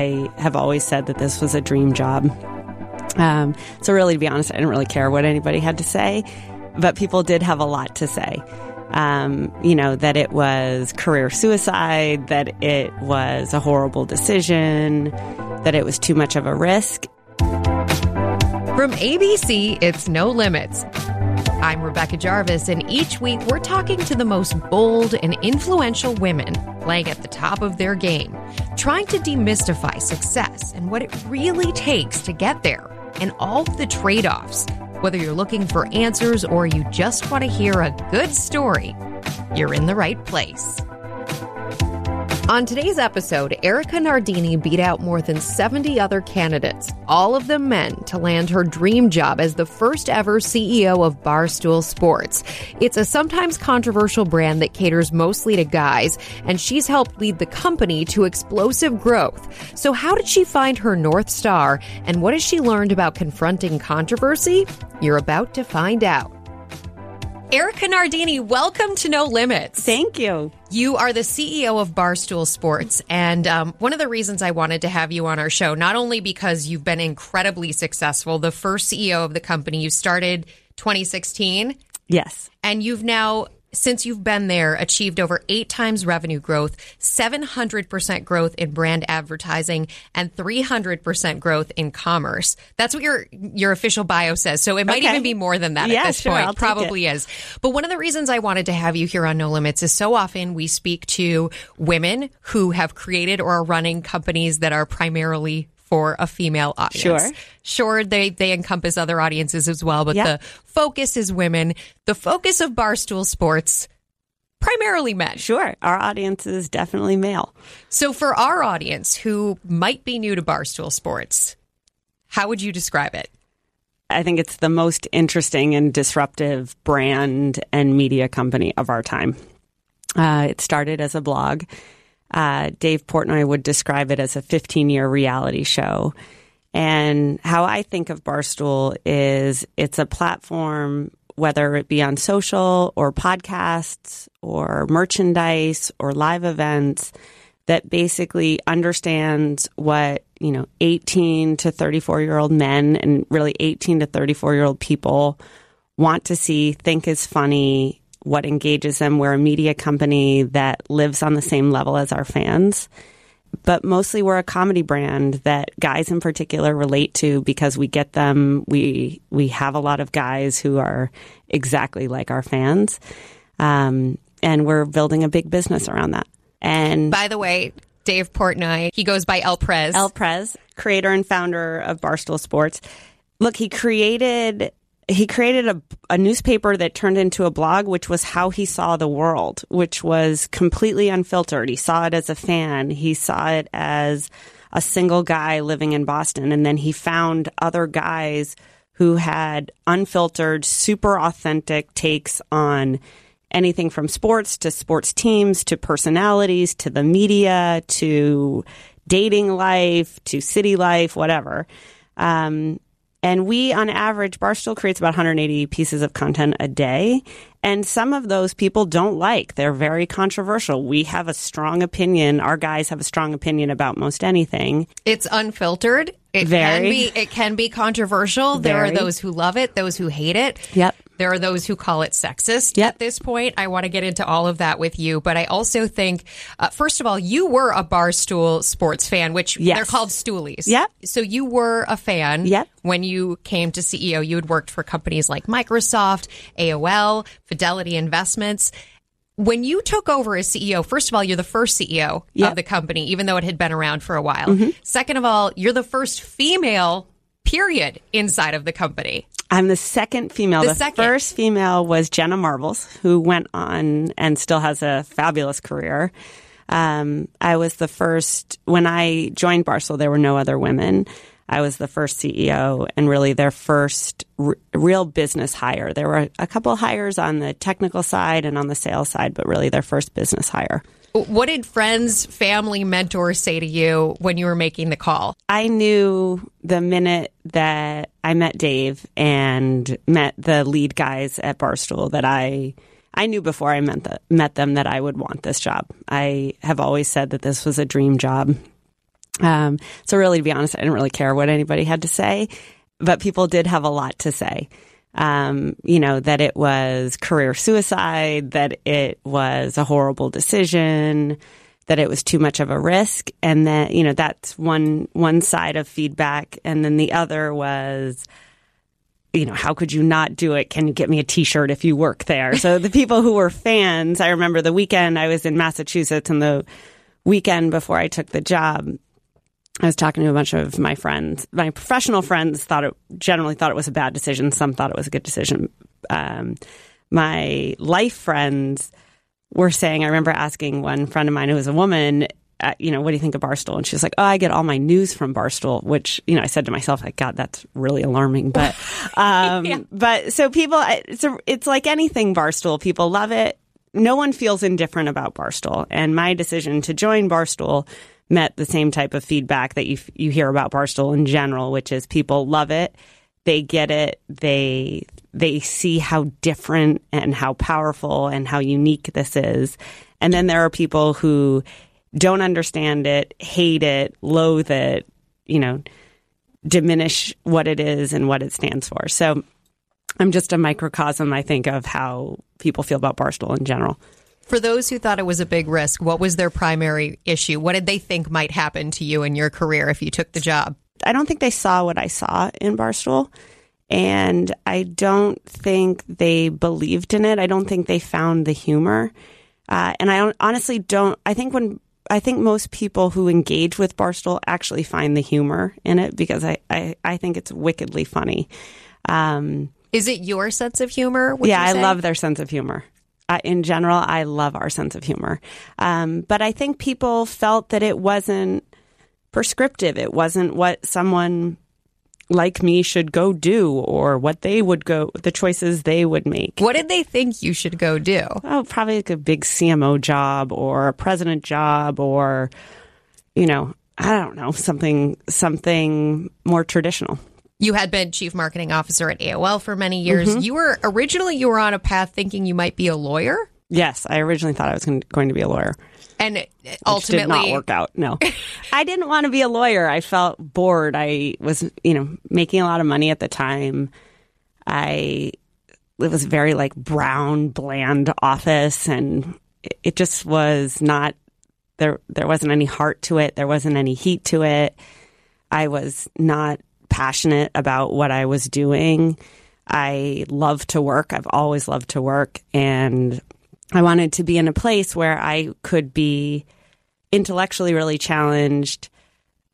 I have always said that this was a dream job. Um, so, really, to be honest, I didn't really care what anybody had to say, but people did have a lot to say. Um, you know, that it was career suicide, that it was a horrible decision, that it was too much of a risk. From ABC, it's No Limits. I'm Rebecca Jarvis, and each week we're talking to the most bold and influential women playing at the top of their game, trying to demystify success and what it really takes to get there, and all the trade offs. Whether you're looking for answers or you just want to hear a good story, you're in the right place. On today's episode, Erika Nardini beat out more than 70 other candidates, all of them men, to land her dream job as the first ever CEO of Barstool Sports. It's a sometimes controversial brand that caters mostly to guys, and she's helped lead the company to explosive growth. So, how did she find her North Star, and what has she learned about confronting controversy? You're about to find out. Erika Nardini, welcome to No Limits. Thank you. You are the CEO of Barstool Sports. And um, one of the reasons I wanted to have you on our show, not only because you've been incredibly successful, the first CEO of the company, you started 2016. Yes. And you've now since you've been there, achieved over eight times revenue growth, 700% growth in brand advertising, and 300% growth in commerce. That's what your your official bio says. So it might Okay. even be more than that Yeah, at this sure, point. I'll Probably is. But one of the reasons I wanted to have you here on No Limits is so often we speak to women who have created or are running companies that are primarily for a female audience. Sure. Sure, they, they encompass other audiences as well, but Yeah. the focus is women. The focus of Barstool Sports, primarily men. Sure. Our audience is definitely male. So for our audience who might be new to Barstool Sports, how would you describe it? I think it's the most interesting and disruptive brand and media company of our time. Uh, it started as a blog. Uh, Dave Portnoy would describe it as a 15 year reality show. And how I think of Barstool is it's a platform, whether it be on social or podcasts or merchandise or live events, that basically understands what, you know, 18 to 34 year old men and really 18 to 34 year old people want to see, think is funny, what engages them. We're a media company that lives on the same level as our fans. But mostly we're a comedy brand that guys in particular relate to because we get them. We we have a lot of guys who are exactly like our fans, um, and we're building a big business around that. And By the way, Dave Portnoy, he goes by El Prez. El Prez, creator and founder of Barstool Sports. Look, he created he created a, a newspaper that turned into a blog, which was how he saw the world, which was completely unfiltered. He saw it as a fan. He saw it as a single guy living in Boston. And then he found other guys who had unfiltered, super authentic takes on anything from sports to sports teams to personalities to the media to dating life to city life, whatever. Um, and we, on average, Barstool creates about 180 pieces of content a day. And some of those people don't like. They're very controversial. We have a strong opinion. Our guys have a strong opinion about most anything. It's unfiltered. It can Very. be it can be controversial. There are those who love it, those who hate it. Yep. There are those who call it sexist Yep. at this point. I want to get into all of that with you, but I also think, uh, first of all, you were a Barstool sports fan, which Yes. they're called Stoolies. Yep. So you were a fan. Yep. When you came to CEO, you had worked for companies like Microsoft, AOL, Fidelity Investments. When you took over as CEO, first of all, you're the first CEO Yep. of the company, even though it had been around for a while. Second of all, you're the first female, period, inside of the company. I'm the second female. The The, second. first female was Jenna Marbles, who went on and still has a fabulous career. Um, I was the first, when I joined Barstool, there were no other women. I was the first CEO and really their first r- real business hire. There were a couple hires on the technical side and on the sales side, but really their first business hire. What did friends, family, mentors say to you when you were making the call? I knew the minute that I met Dave and met the lead guys at Barstool that I I knew before I met the, met them that I would want this job. I have always said that this was a dream job. Um, so really, to be honest, I didn't really care what anybody had to say, but people did have a lot to say. Um, you know, that it was career suicide, that it was a horrible decision, that it was too much of a risk. And that, you know, that's one, one side of feedback. And then the other was, you know, how could you not do it? Can you get me a t-shirt if you work there? So the people who were fans, I remember the weekend I was in Massachusetts and the weekend before I took the job, I was talking to a bunch of my friends. My professional friends thought it generally thought it was a bad decision. Some thought it was a good decision. Um, my life friends were saying. I remember asking one friend of mine who was a woman. Uh, you know, what do you think of Barstool? And she's like, oh, I get all my news from Barstool, which, you know, I said to myself, like, God, that's really alarming. But, um, yeah. but so people, it's, a, it's like anything Barstool. People love it. No one feels indifferent about Barstool. And my decision to join Barstool met the same type of feedback that you you hear about Barstool in general, which is people love it, they get it, they they see how different and how powerful and how unique this is, and then there are people who don't understand it, hate it, loathe it, you know, diminish what it is and what it stands for. So I'm just a microcosm, I think, of how people feel about Barstool in general. For those who thought it was a big risk, what was their primary issue? What did they think might happen to you in your career if you took the job? I don't think they saw what I saw in Barstool. And I don't think they believed in it. I don't think they found the humor. Uh, and I honestly don't, I think when, I think most people who engage with Barstool actually find the humor in it because I, I, I think it's wickedly funny. Um, Is it your sense of humor? Yeah, I love their sense of humor in general, I love our sense of humor. Um, but I think people felt that it wasn't prescriptive. It wasn't what someone like me should go do or what they would go, the choices they would make. What did they think you should go do? Oh, probably like a big CMO job or a president job or, you know, I don't know, something, something more traditional. You had been chief marketing officer at AOL for many years. Mm-hmm. You were originally you were on a path thinking you might be a lawyer. Yes, I originally thought I was going to be a lawyer, and ultimately did not work out. No, I didn't want to be a lawyer. I felt bored. I was, you know, making a lot of money at the time. I it was very like brown, bland office, and it just was not there. There wasn't any heart to it. There wasn't any heat to it. I was not passionate about what I was doing. I love to work. I've always loved to work. And I wanted to be in a place where I could be intellectually really challenged.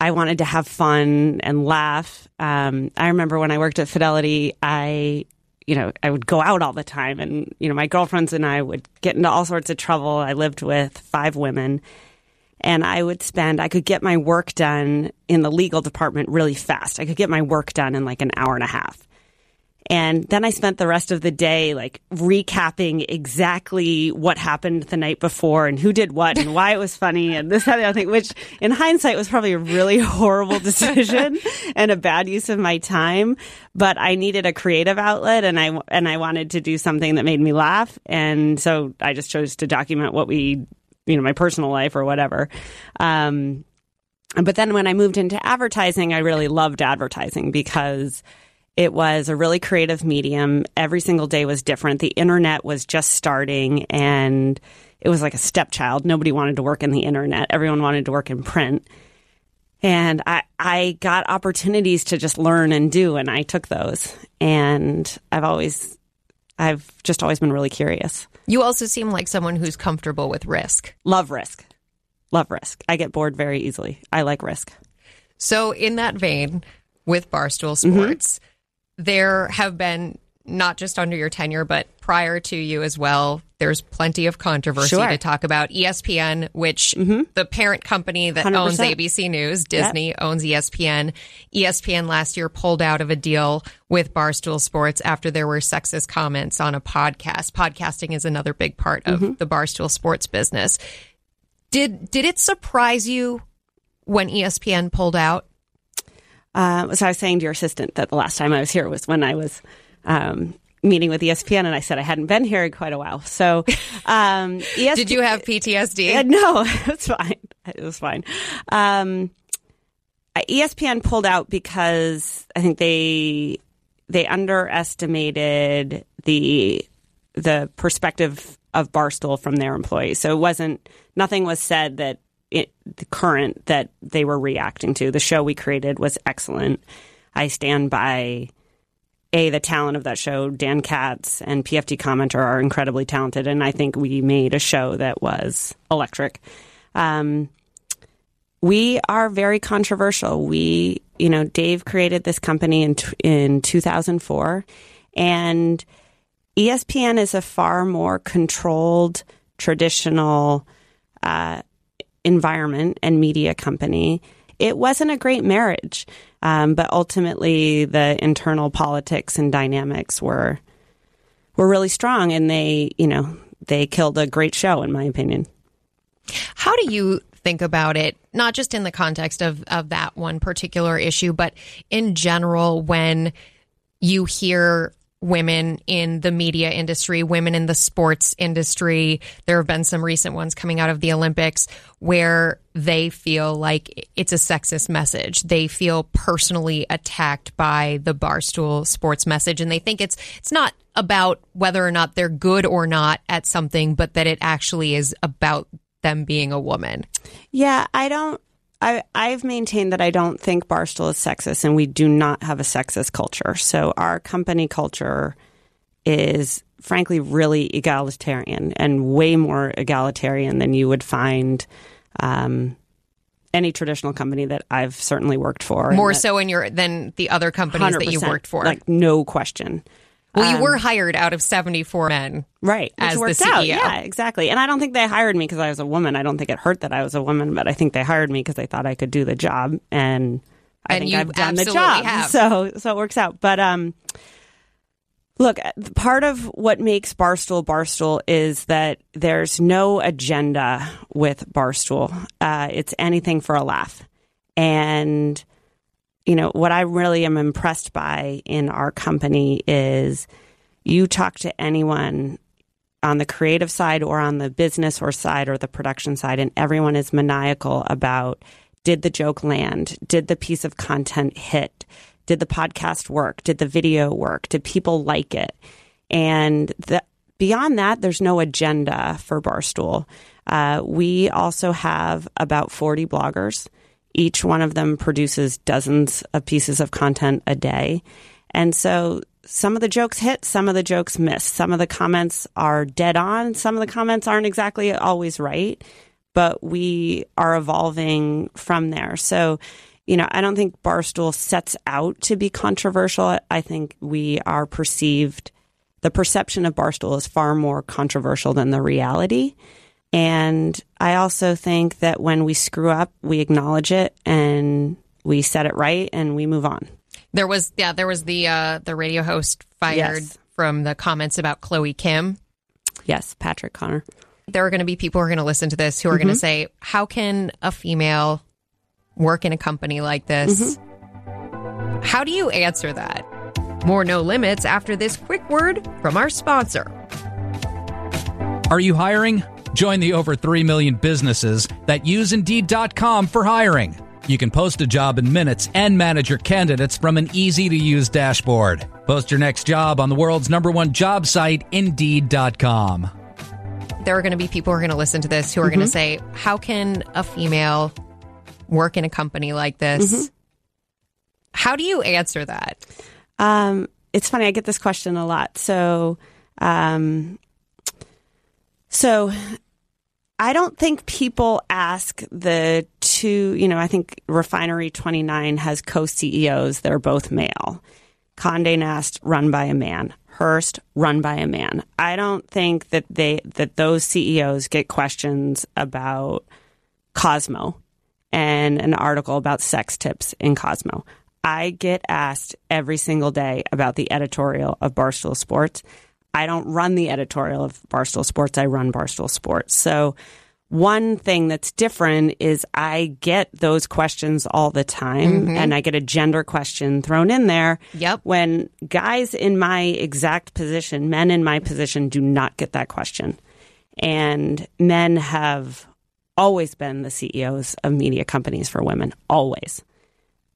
I wanted to have fun and laugh. Um, I remember when I worked at Fidelity, I, you know, I would go out all the time and, you know, my girlfriends and I would get into all sorts of trouble. I lived with five women and I would spend, I could get my work done in the legal department really fast. I could get my work done in like an hour and a half. And then I spent the rest of the day like recapping exactly what happened the night before and who did what and why it was funny and this, that, and the other thing, which in hindsight was probably a really horrible decision and a bad use of my time. But I needed a creative outlet and I, and I wanted to do something that made me laugh. And so I just chose to document what we you know, my personal life or whatever. Um, but then when I moved into advertising, I really loved advertising because it was a really creative medium. Every single day was different. The internet was just starting and it was like a stepchild. Nobody wanted to work in the internet. Everyone wanted to work in print. And I, I got opportunities to just learn and do, and I took those. And I've always, I've just always been really curious. You also seem like someone who's comfortable with risk. Love risk. Love risk. I get bored very easily. I like risk. So, in that vein, with Barstool mm-hmm. Sports, mm-hmm. there have been not just under your tenure, but prior to you as well, there's plenty of controversy sure. to talk about. ESPN, which mm-hmm. the parent company that 100%. owns ABC News, Disney yep. owns ESPN. ESPN last year pulled out of a deal with Barstool Sports after there were sexist comments on a podcast. Podcasting is another big part of mm-hmm. the Barstool Sports business. Did did it surprise you when ESPN pulled out? Uh, so I was saying to your assistant that the last time I was here was when I was um, meeting with ESPN, and I said I hadn't been here in quite a while. So, um, ESPN, did you have PTSD? Uh, no, it's fine. It was fine. Um, ESPN pulled out because I think they they underestimated the the perspective of Barstool from their employees. So it wasn't nothing was said that it, the current that they were reacting to. The show we created was excellent. I stand by a the talent of that show. Dan Katz and PFT commenter are incredibly talented, and I think we made a show that was electric. Um, we are very controversial. We, you know, Dave created this company in in 2004, and ESPN is a far more controlled, traditional uh, environment and media company. It wasn't a great marriage, um, but ultimately the internal politics and dynamics were were really strong, and they, you know, they killed a great show, in my opinion. How do you think about it, not just in the context of, of that one particular issue, but in general, when you hear women in the media industry, women in the sports industry. There have been some recent ones coming out of the Olympics where they feel like it's a sexist message. They feel personally attacked by the Barstool sports message and they think it's it's not about whether or not they're good or not at something, but that it actually is about them being a woman. Yeah, I don't I, I've maintained that I don't think Barstool is sexist, and we do not have a sexist culture. So our company culture is frankly really egalitarian and way more egalitarian than you would find um, any traditional company that I've certainly worked for. More so in your than the other companies that you worked for, like no question. Well, you um, were hired out of 74 men. Right. As the CEO. Out. Yeah, exactly. And I don't think they hired me because I was a woman. I don't think it hurt that I was a woman, but I think they hired me because they thought I could do the job. And I and think I've done the job. Have. So, so it works out. But, um, Look, part of what makes Barstool Barstool is that there's no agenda with Barstool. Uh, it's anything for a laugh. And you know, what I really am impressed by in our company is you talk to anyone on the creative side or on the business or side or the production side, and everyone is maniacal about did the joke land? Did the piece of content hit? Did the podcast work? Did the video work? Did people like it? And the, beyond that, there's no agenda for Barstool. Uh, we also have about 40 bloggers each one of them produces dozens of pieces of content a day. And so some of the jokes hit, some of the jokes miss. Some of the comments are dead on, some of the comments aren't exactly always right, but we are evolving from there. So, you know, I don't think Barstool sets out to be controversial. I think we are perceived, the perception of Barstool is far more controversial than the reality. And I also think that when we screw up, we acknowledge it and we set it right and we move on. There was yeah, there was the uh, the radio host fired yes. from the comments about Chloe Kim. Yes, Patrick Connor. There are going to be people who are going to listen to this who are mm-hmm. going to say, "How can a female work in a company like this?" Mm-hmm. How do you answer that? More no limits after this quick word from our sponsor. Are you hiring? Join the over 3 million businesses that use Indeed.com for hiring. You can post a job in minutes and manage your candidates from an easy to use dashboard. Post your next job on the world's number one job site, Indeed.com. There are going to be people who are going to listen to this who are mm-hmm. going to say, How can a female work in a company like this? Mm-hmm. How do you answer that? Um, it's funny, I get this question a lot. So, um, so I don't think people ask the two, you know, I think Refinery 29 has co CEOs that are both male. Conde Nast run by a man. Hearst run by a man. I don't think that they that those CEOs get questions about Cosmo and an article about sex tips in Cosmo. I get asked every single day about the editorial of Barstool Sports. I don't run the editorial of Barstool Sports. I run Barstool Sports. So one thing that's different is I get those questions all the time mm-hmm. and I get a gender question thrown in there. Yep. When guys in my exact position, men in my position do not get that question. And men have always been the CEOs of media companies for women, always.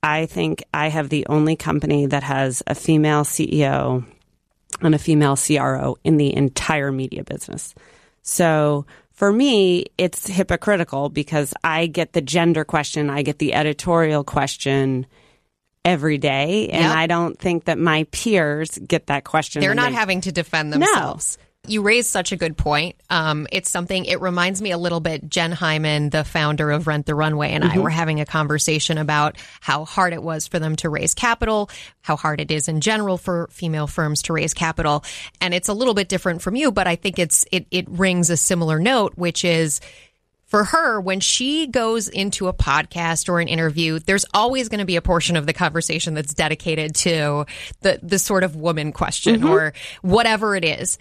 I think I have the only company that has a female CEO and a female CRO in the entire media business. So for me, it's hypocritical because I get the gender question, I get the editorial question every day, and Yep. I don't think that my peers get that question. They're not they- having to defend themselves. You raised such a good point. Um, it's something, it reminds me a little bit. Jen Hyman, the founder of Rent the Runway, and I were having a conversation about how hard it was for them to raise capital, how hard it is in general for female firms to raise capital. And it's a little bit different from you, but I think it's, it, it rings a similar note, which is, for her, when she goes into a podcast or an interview, there's always going to be a portion of the conversation that's dedicated to the the sort of woman question or whatever it is.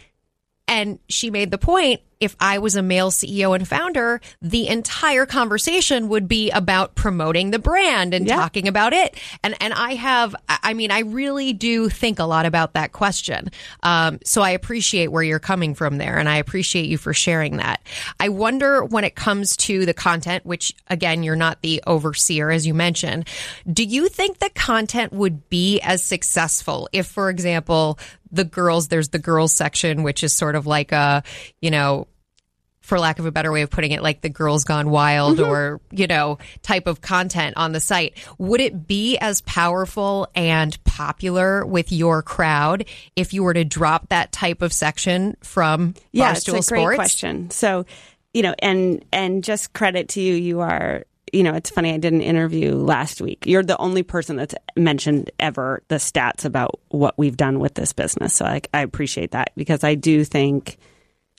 And she made the point if I was a male CEO and founder, the entire conversation would be about promoting the brand and Yeah. talking about it. And and I have, I I mean, I really do think a lot about that question. Um, so I appreciate where you're coming from there, and I appreciate you for sharing that. I wonder when it comes to the content, which again, you're not the overseer, as you mentioned. Do you think the content would be as successful if, for example, the girls, there's the girls section, which is sort of like a, you know, for lack of a better way of putting it, like the girls gone wild mm-hmm. or, you know, type of content on the site. Would it be as powerful and popular with your crowd if you were to drop that type of section from yeah, Barstool it's a great question. So, you know, and and just credit to you, you are. You know, it's funny. I did an interview last week. You're the only person that's mentioned ever the stats about what we've done with this business. So, like, I appreciate that because I do think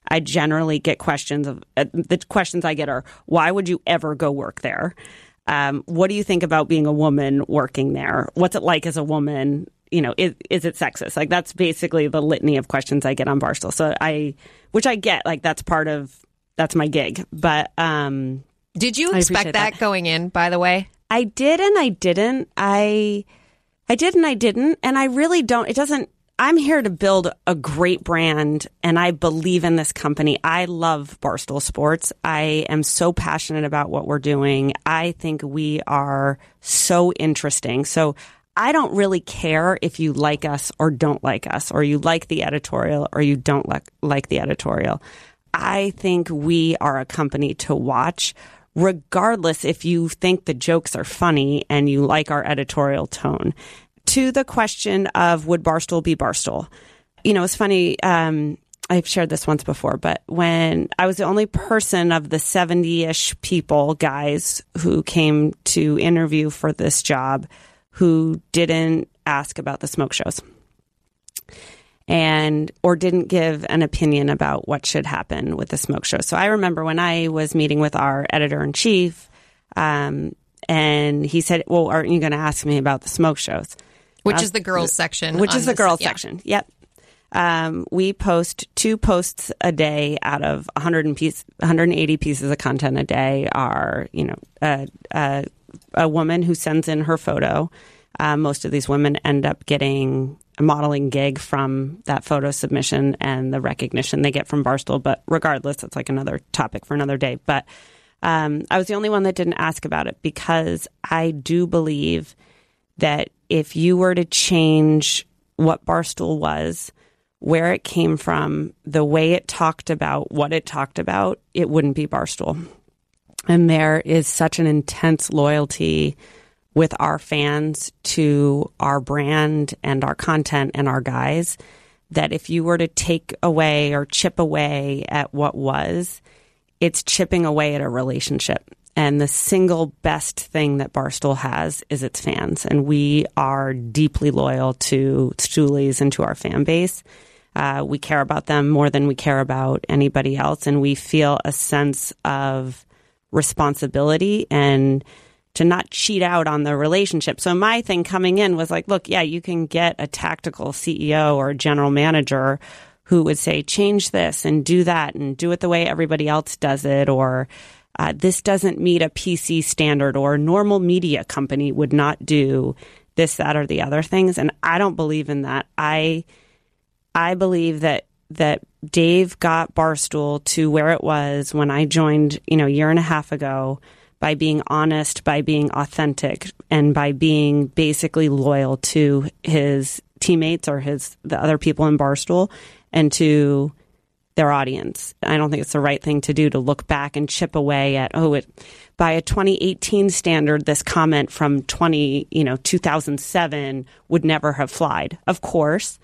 I generally get questions of uh, the questions I get are why would you ever go work there? Um, what do you think about being a woman working there? What's it like as a woman? You know, is, is it sexist? Like that's basically the litany of questions I get on Barstool. So I, which I get, like that's part of that's my gig. But um, Did you expect that that. going in, by the way? I did and I didn't. I I did and I didn't. And I really don't it doesn't I'm here to build a great brand and I believe in this company. I love Barstool Sports. I am so passionate about what we're doing. I think we are so interesting. So I don't really care if you like us or don't like us, or you like the editorial or you don't like, like the editorial. I think we are a company to watch, regardless if you think the jokes are funny and you like our editorial tone. To the question of would Barstool be Barstool? You know, it's funny. Um, I've shared this once before, but when I was the only person of the 70 ish people, guys, who came to interview for this job who didn't ask about the smoke shows and or didn't give an opinion about what should happen with the smoke show. So I remember when I was meeting with our editor in chief, um, and he said, "Well, aren't you going to ask me about the smoke shows?" Which is the girls section. which is the girls yeah. section. Yep. Um, we post two posts a day out of 100 and piece, 180 pieces of content a day are, you know, a, a, a woman who sends in her photo. Uh, most of these women end up getting modeling gig from that photo submission and the recognition they get from Barstool. But regardless, it's like another topic for another day. But um, I was the only one that didn't ask about it because I do believe that if you were to change what Barstool was, where it came from, the way it talked about what it talked about, it wouldn't be Barstool. And there is such an intense loyalty with our fans to our brand and our content and our guys that if you were to take away or chip away at what was, it's chipping away at a relationship. And the single best thing that Barstool has is its fans. And we are deeply loyal to Stoolies and to our fan base. Uh, we care about them more than we care about anybody else. And we feel a sense of responsibility and to not cheat out on the relationship. So my thing coming in was like, look, yeah, you can get a tactical CEO or general manager who would say, change this and do that and do it the way everybody else does it, or uh, this doesn't meet a PC standard, or a normal media company would not do this, that, or the other things. And I don't believe in that. I I believe that that Dave got Barstool to where it was when I joined, you know, a year and a half ago by being honest, by being authentic, and by being basically loyal to his teammates or his the other people in Barstool and to their audience. I don't think it's the right thing to do to look back and chip away at oh it by a 2018 standard this comment from 20 you know 2007 would never have flied. Of course,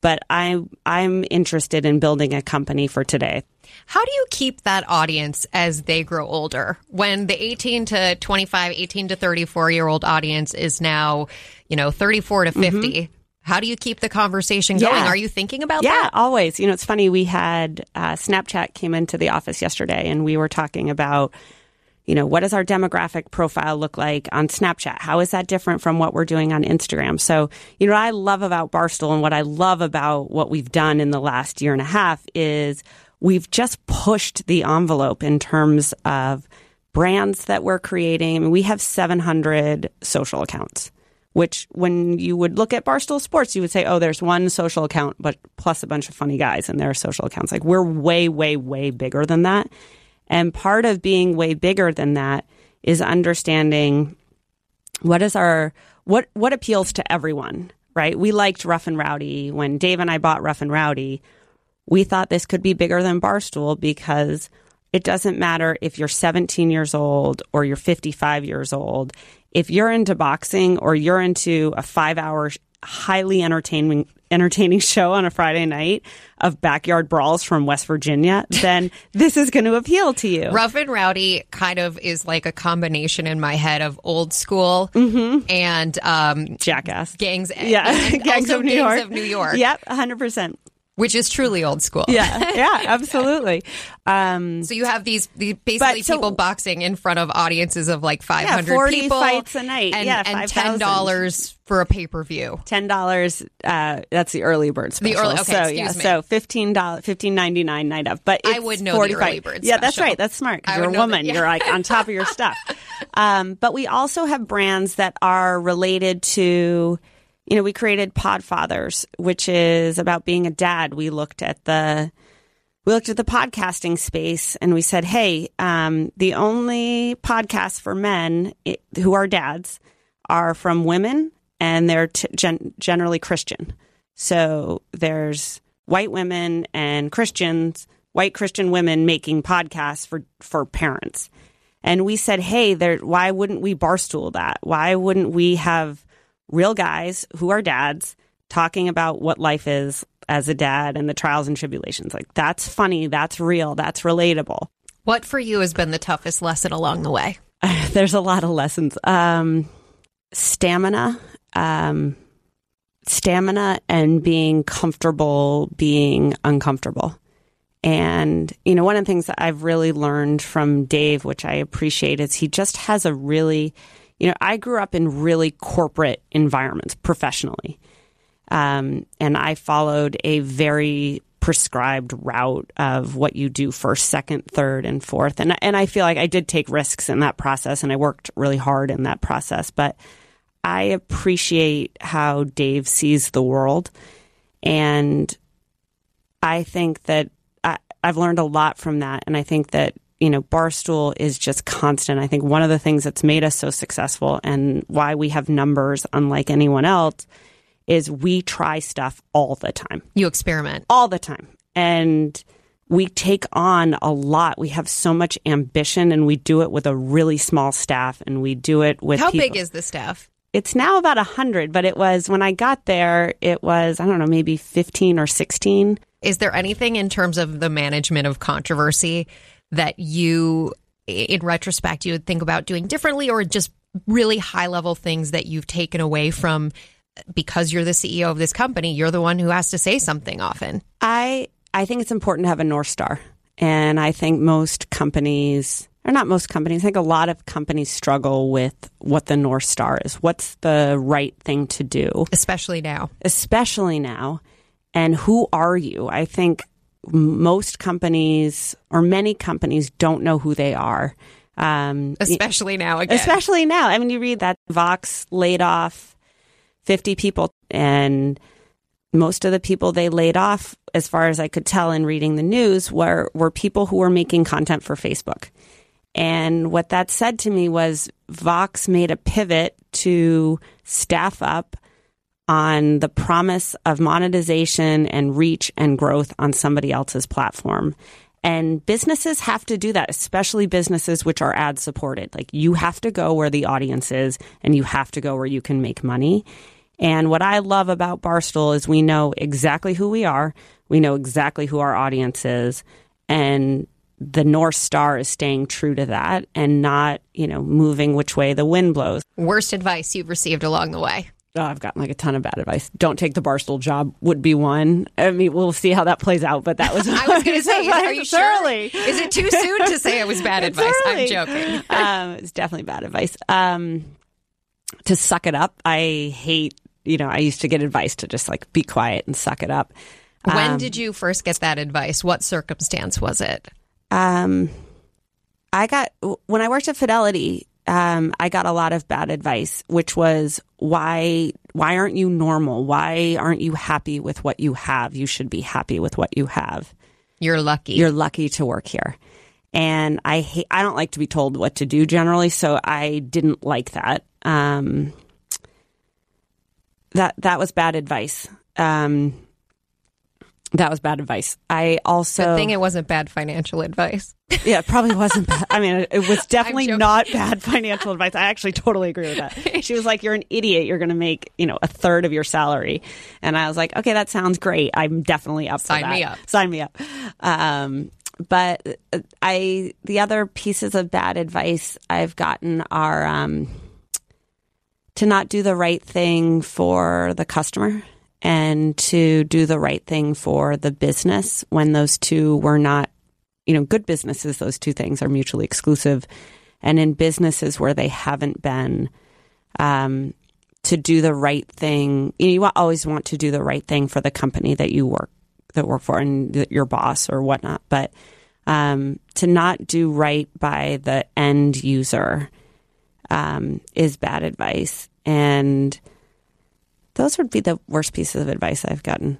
but I I'm interested in building a company for today. How do you keep that audience as they grow older? When the 18 to 25, 18 to 34 year old audience is now, you know, 34 to 50. Mm-hmm. How do you keep the conversation going? Yeah. Are you thinking about yeah, that? Yeah, always. You know, it's funny. We had uh, Snapchat came into the office yesterday and we were talking about you know, what does our demographic profile look like on Snapchat? How is that different from what we're doing on Instagram? So, you know, what I love about Barstool and what I love about what we've done in the last year and a half is we've just pushed the envelope in terms of brands that we're creating. I mean, we have 700 social accounts, which when you would look at Barstool Sports, you would say, oh, there's one social account, but plus a bunch of funny guys in their social accounts. Like we're way, way, way bigger than that. And part of being way bigger than that is understanding what is our what what appeals to everyone, right? We liked Rough and Rowdy when Dave and I bought Rough and Rowdy. We thought this could be bigger than Barstool because it doesn't matter if you're 17 years old or you're 55 years old. If you're into boxing or you're into a 5-hour highly entertaining entertaining show on a Friday night of backyard brawls from West Virginia, then this is going to appeal to you. Rough and Rowdy kind of is like a combination in my head of old school mm-hmm. and um, Jackass gangs. Yeah, and gangs of New gangs York. Of New York. Yep, hundred percent which is truly old school. Yeah, yeah, absolutely. Um, so you have these, these basically so, people boxing in front of audiences of like 500 yeah, 40 people. fights a night. And, yeah, and $10 for a pay per view. $10, uh, that's the early bird special. The early, okay, so, yeah, me. so $15, $15.99 night of. But I would know 45. the early bird special. Yeah, that's right. That's smart you're a woman. yeah. You're like on top of your stuff. Um, but we also have brands that are related to you know, we created Podfathers, which is about being a dad. We looked at the we looked at the podcasting space and we said, hey, um, the only podcasts for men who are dads are from women and they're t- gen- generally Christian. So there's white women and Christians, white Christian women making podcasts for, for parents. And we said, hey, there, why wouldn't we barstool that? Why wouldn't we have real guys who are dads talking about what life is as a dad and the trials and tribulations. Like that's funny, that's real, that's relatable. What for you has been the toughest lesson along the way? There's a lot of lessons. Um, stamina, um, stamina, and being comfortable being uncomfortable. And, you know, one of the things that I've really learned from Dave, which I appreciate, is he just has a really you know, I grew up in really corporate environments professionally. Um, and I followed a very prescribed route of what you do first, second, third, and fourth. And, and I feel like I did take risks in that process and I worked really hard in that process. But I appreciate how Dave sees the world. And I think that I, I've learned a lot from that. And I think that you know, Barstool is just constant. I think one of the things that's made us so successful and why we have numbers unlike anyone else is we try stuff all the time. You experiment all the time. And we take on a lot. We have so much ambition and we do it with a really small staff and we do it with How people. big is the staff? It's now about 100, but it was when I got there, it was, I don't know, maybe 15 or 16. Is there anything in terms of the management of controversy that you, in retrospect, you would think about doing differently or just really high level things that you've taken away from because you're the CEO of this company, you're the one who has to say something often. I I think it's important to have a north star. And I think most companies or not most companies, I think a lot of companies struggle with what the north star is. What's the right thing to do? Especially now. Especially now. And who are you? I think most companies or many companies don't know who they are. Um, especially now again. Especially now. I mean, you read that Vox laid off 50 people and most of the people they laid off, as far as I could tell in reading the news, were, were people who were making content for Facebook. And what that said to me was Vox made a pivot to staff up on the promise of monetization and reach and growth on somebody else's platform. And businesses have to do that, especially businesses which are ad supported. Like you have to go where the audience is and you have to go where you can make money. And what I love about Barstool is we know exactly who we are. We know exactly who our audience is. And the North Star is staying true to that and not, you know, moving which way the wind blows. Worst advice you've received along the way? Oh, I've gotten like a ton of bad advice. Don't take the barstool job would be one. I mean, we'll see how that plays out, but that was. I was going to say, are you sure? Early. Is it too soon to say it was bad advice? I'm joking. um, it's definitely bad advice. Um, to suck it up. I hate. You know, I used to get advice to just like be quiet and suck it up. When um, did you first get that advice? What circumstance was it? Um, I got when I worked at Fidelity um, I got a lot of bad advice, which was why why aren't you normal? Why aren't you happy with what you have? You should be happy with what you have. You're lucky. You're lucky to work here. And I hate, I don't like to be told what to do generally, so I didn't like that. Um, that that was bad advice. Um, that was bad advice. I also good thing it wasn't bad financial advice. yeah, it probably wasn't. Bad. I mean, it was definitely not bad financial advice. I actually totally agree with that. She was like, "You're an idiot. You're going to make you know a third of your salary," and I was like, "Okay, that sounds great. I'm definitely up. Sign me up. Sign me up." Um, but I the other pieces of bad advice I've gotten are um, to not do the right thing for the customer and to do the right thing for the business when those two were not, you know, good businesses, those two things are mutually exclusive. And in businesses where they haven't been, um, to do the right thing, you, know, you always want to do the right thing for the company that you work that work for and your boss or whatnot. But um, to not do right by the end user um, is bad advice. And those would be the worst pieces of advice I've gotten.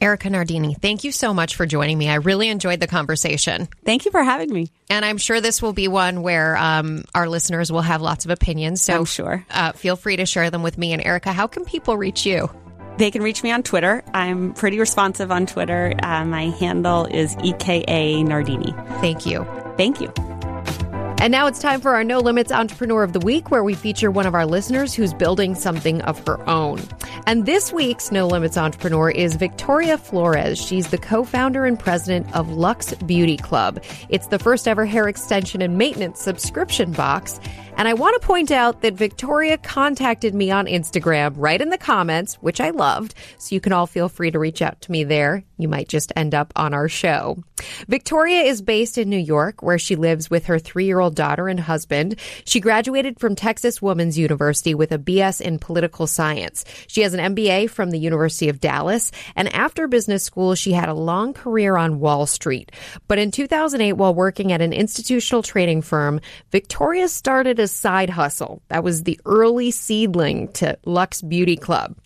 Erika Nardini, thank you so much for joining me. I really enjoyed the conversation. Thank you for having me. And I'm sure this will be one where um, our listeners will have lots of opinions. So I'm sure. Uh, feel free to share them with me and Erika, How can people reach you? They can reach me on Twitter. I'm pretty responsive on Twitter. Uh, my handle is EKA Nardini. Thank you. Thank you. And now it's time for our No Limits Entrepreneur of the Week, where we feature one of our listeners who's building something of her own. And this week's No Limits Entrepreneur is Victoria Flores. She's the co founder and president of Lux Beauty Club. It's the first ever hair extension and maintenance subscription box. And I want to point out that Victoria contacted me on Instagram right in the comments, which I loved. So you can all feel free to reach out to me there. You might just end up on our show. Victoria is based in New York, where she lives with her three year old daughter and husband. She graduated from Texas Women's University with a BS in political science. She has an MBA from the University of Dallas. And after business school, she had a long career on Wall Street. But in 2008, while working at an institutional trading firm, Victoria started a side hustle. That was the early seedling to Lux Beauty Club.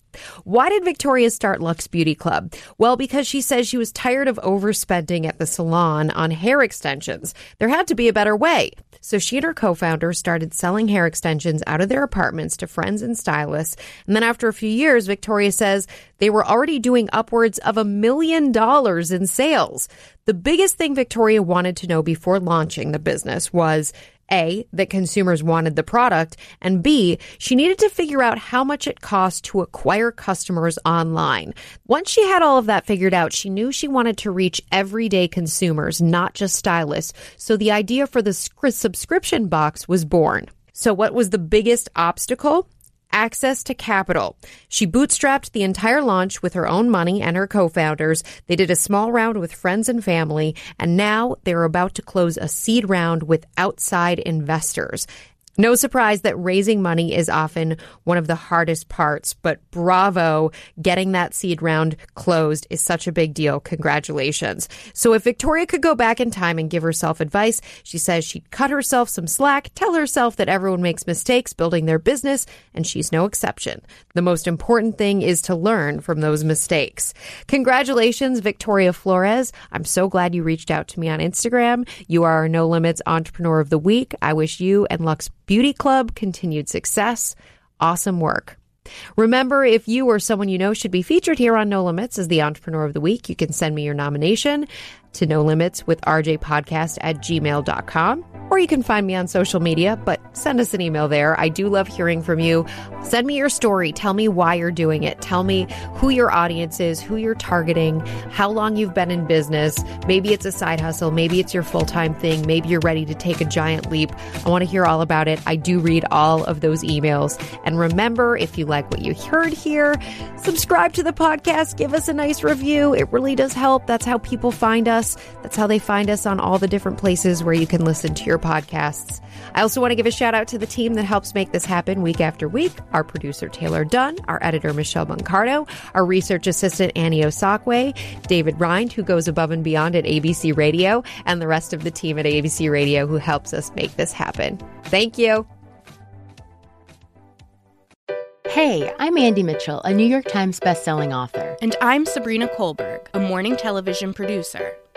Why did Victoria start Lux Beauty Club? Well, because she says she was tired of overspending at the salon on hair extensions. There had to be a better way. So she and her co founder started selling hair extensions out of their apartments to friends and stylists. And then after a few years, Victoria says they were already doing upwards of a million dollars in sales. The biggest thing Victoria wanted to know before launching the business was a, that consumers wanted the product, and B, she needed to figure out how much it cost to acquire customers online. Once she had all of that figured out, she knew she wanted to reach everyday consumers, not just stylists. So the idea for the subscription box was born. So what was the biggest obstacle? Access to capital. She bootstrapped the entire launch with her own money and her co-founders. They did a small round with friends and family, and now they're about to close a seed round with outside investors. No surprise that raising money is often one of the hardest parts, but bravo, getting that seed round closed is such a big deal. Congratulations. So if Victoria could go back in time and give herself advice, she says she'd cut herself some slack, tell herself that everyone makes mistakes building their business, and she's no exception. The most important thing is to learn from those mistakes. Congratulations, Victoria Flores. I'm so glad you reached out to me on Instagram. You are our No Limits Entrepreneur of the Week. I wish you and Lux Beauty Club continued success. Awesome work. Remember, if you or someone you know should be featured here on No Limits as the Entrepreneur of the Week, you can send me your nomination to No Limits with RJ Podcast at gmail.com or you can find me on social media, but send us an email there. I do love hearing from you. Send me your story. Tell me why you're doing it. Tell me who your audience is, who you're targeting, how long you've been in business. Maybe it's a side hustle. Maybe it's your full time thing. Maybe you're ready to take a giant leap. I want to hear all about it. I do read all of those emails. And remember, if you like what you heard here, subscribe to the podcast, give us a nice review. It really does help. That's how people find us. That's how they find us on all the different places where you can listen to your podcasts. I also want to give a shout out to the team that helps make this happen week after week our producer, Taylor Dunn, our editor, Michelle Moncardo, our research assistant, Annie Osakwe, David Rind, who goes above and beyond at ABC Radio, and the rest of the team at ABC Radio who helps us make this happen. Thank you. Hey, I'm Andie Mitchell, a New York Times bestselling author. And I'm Sabrina Kohlberg, a morning television producer.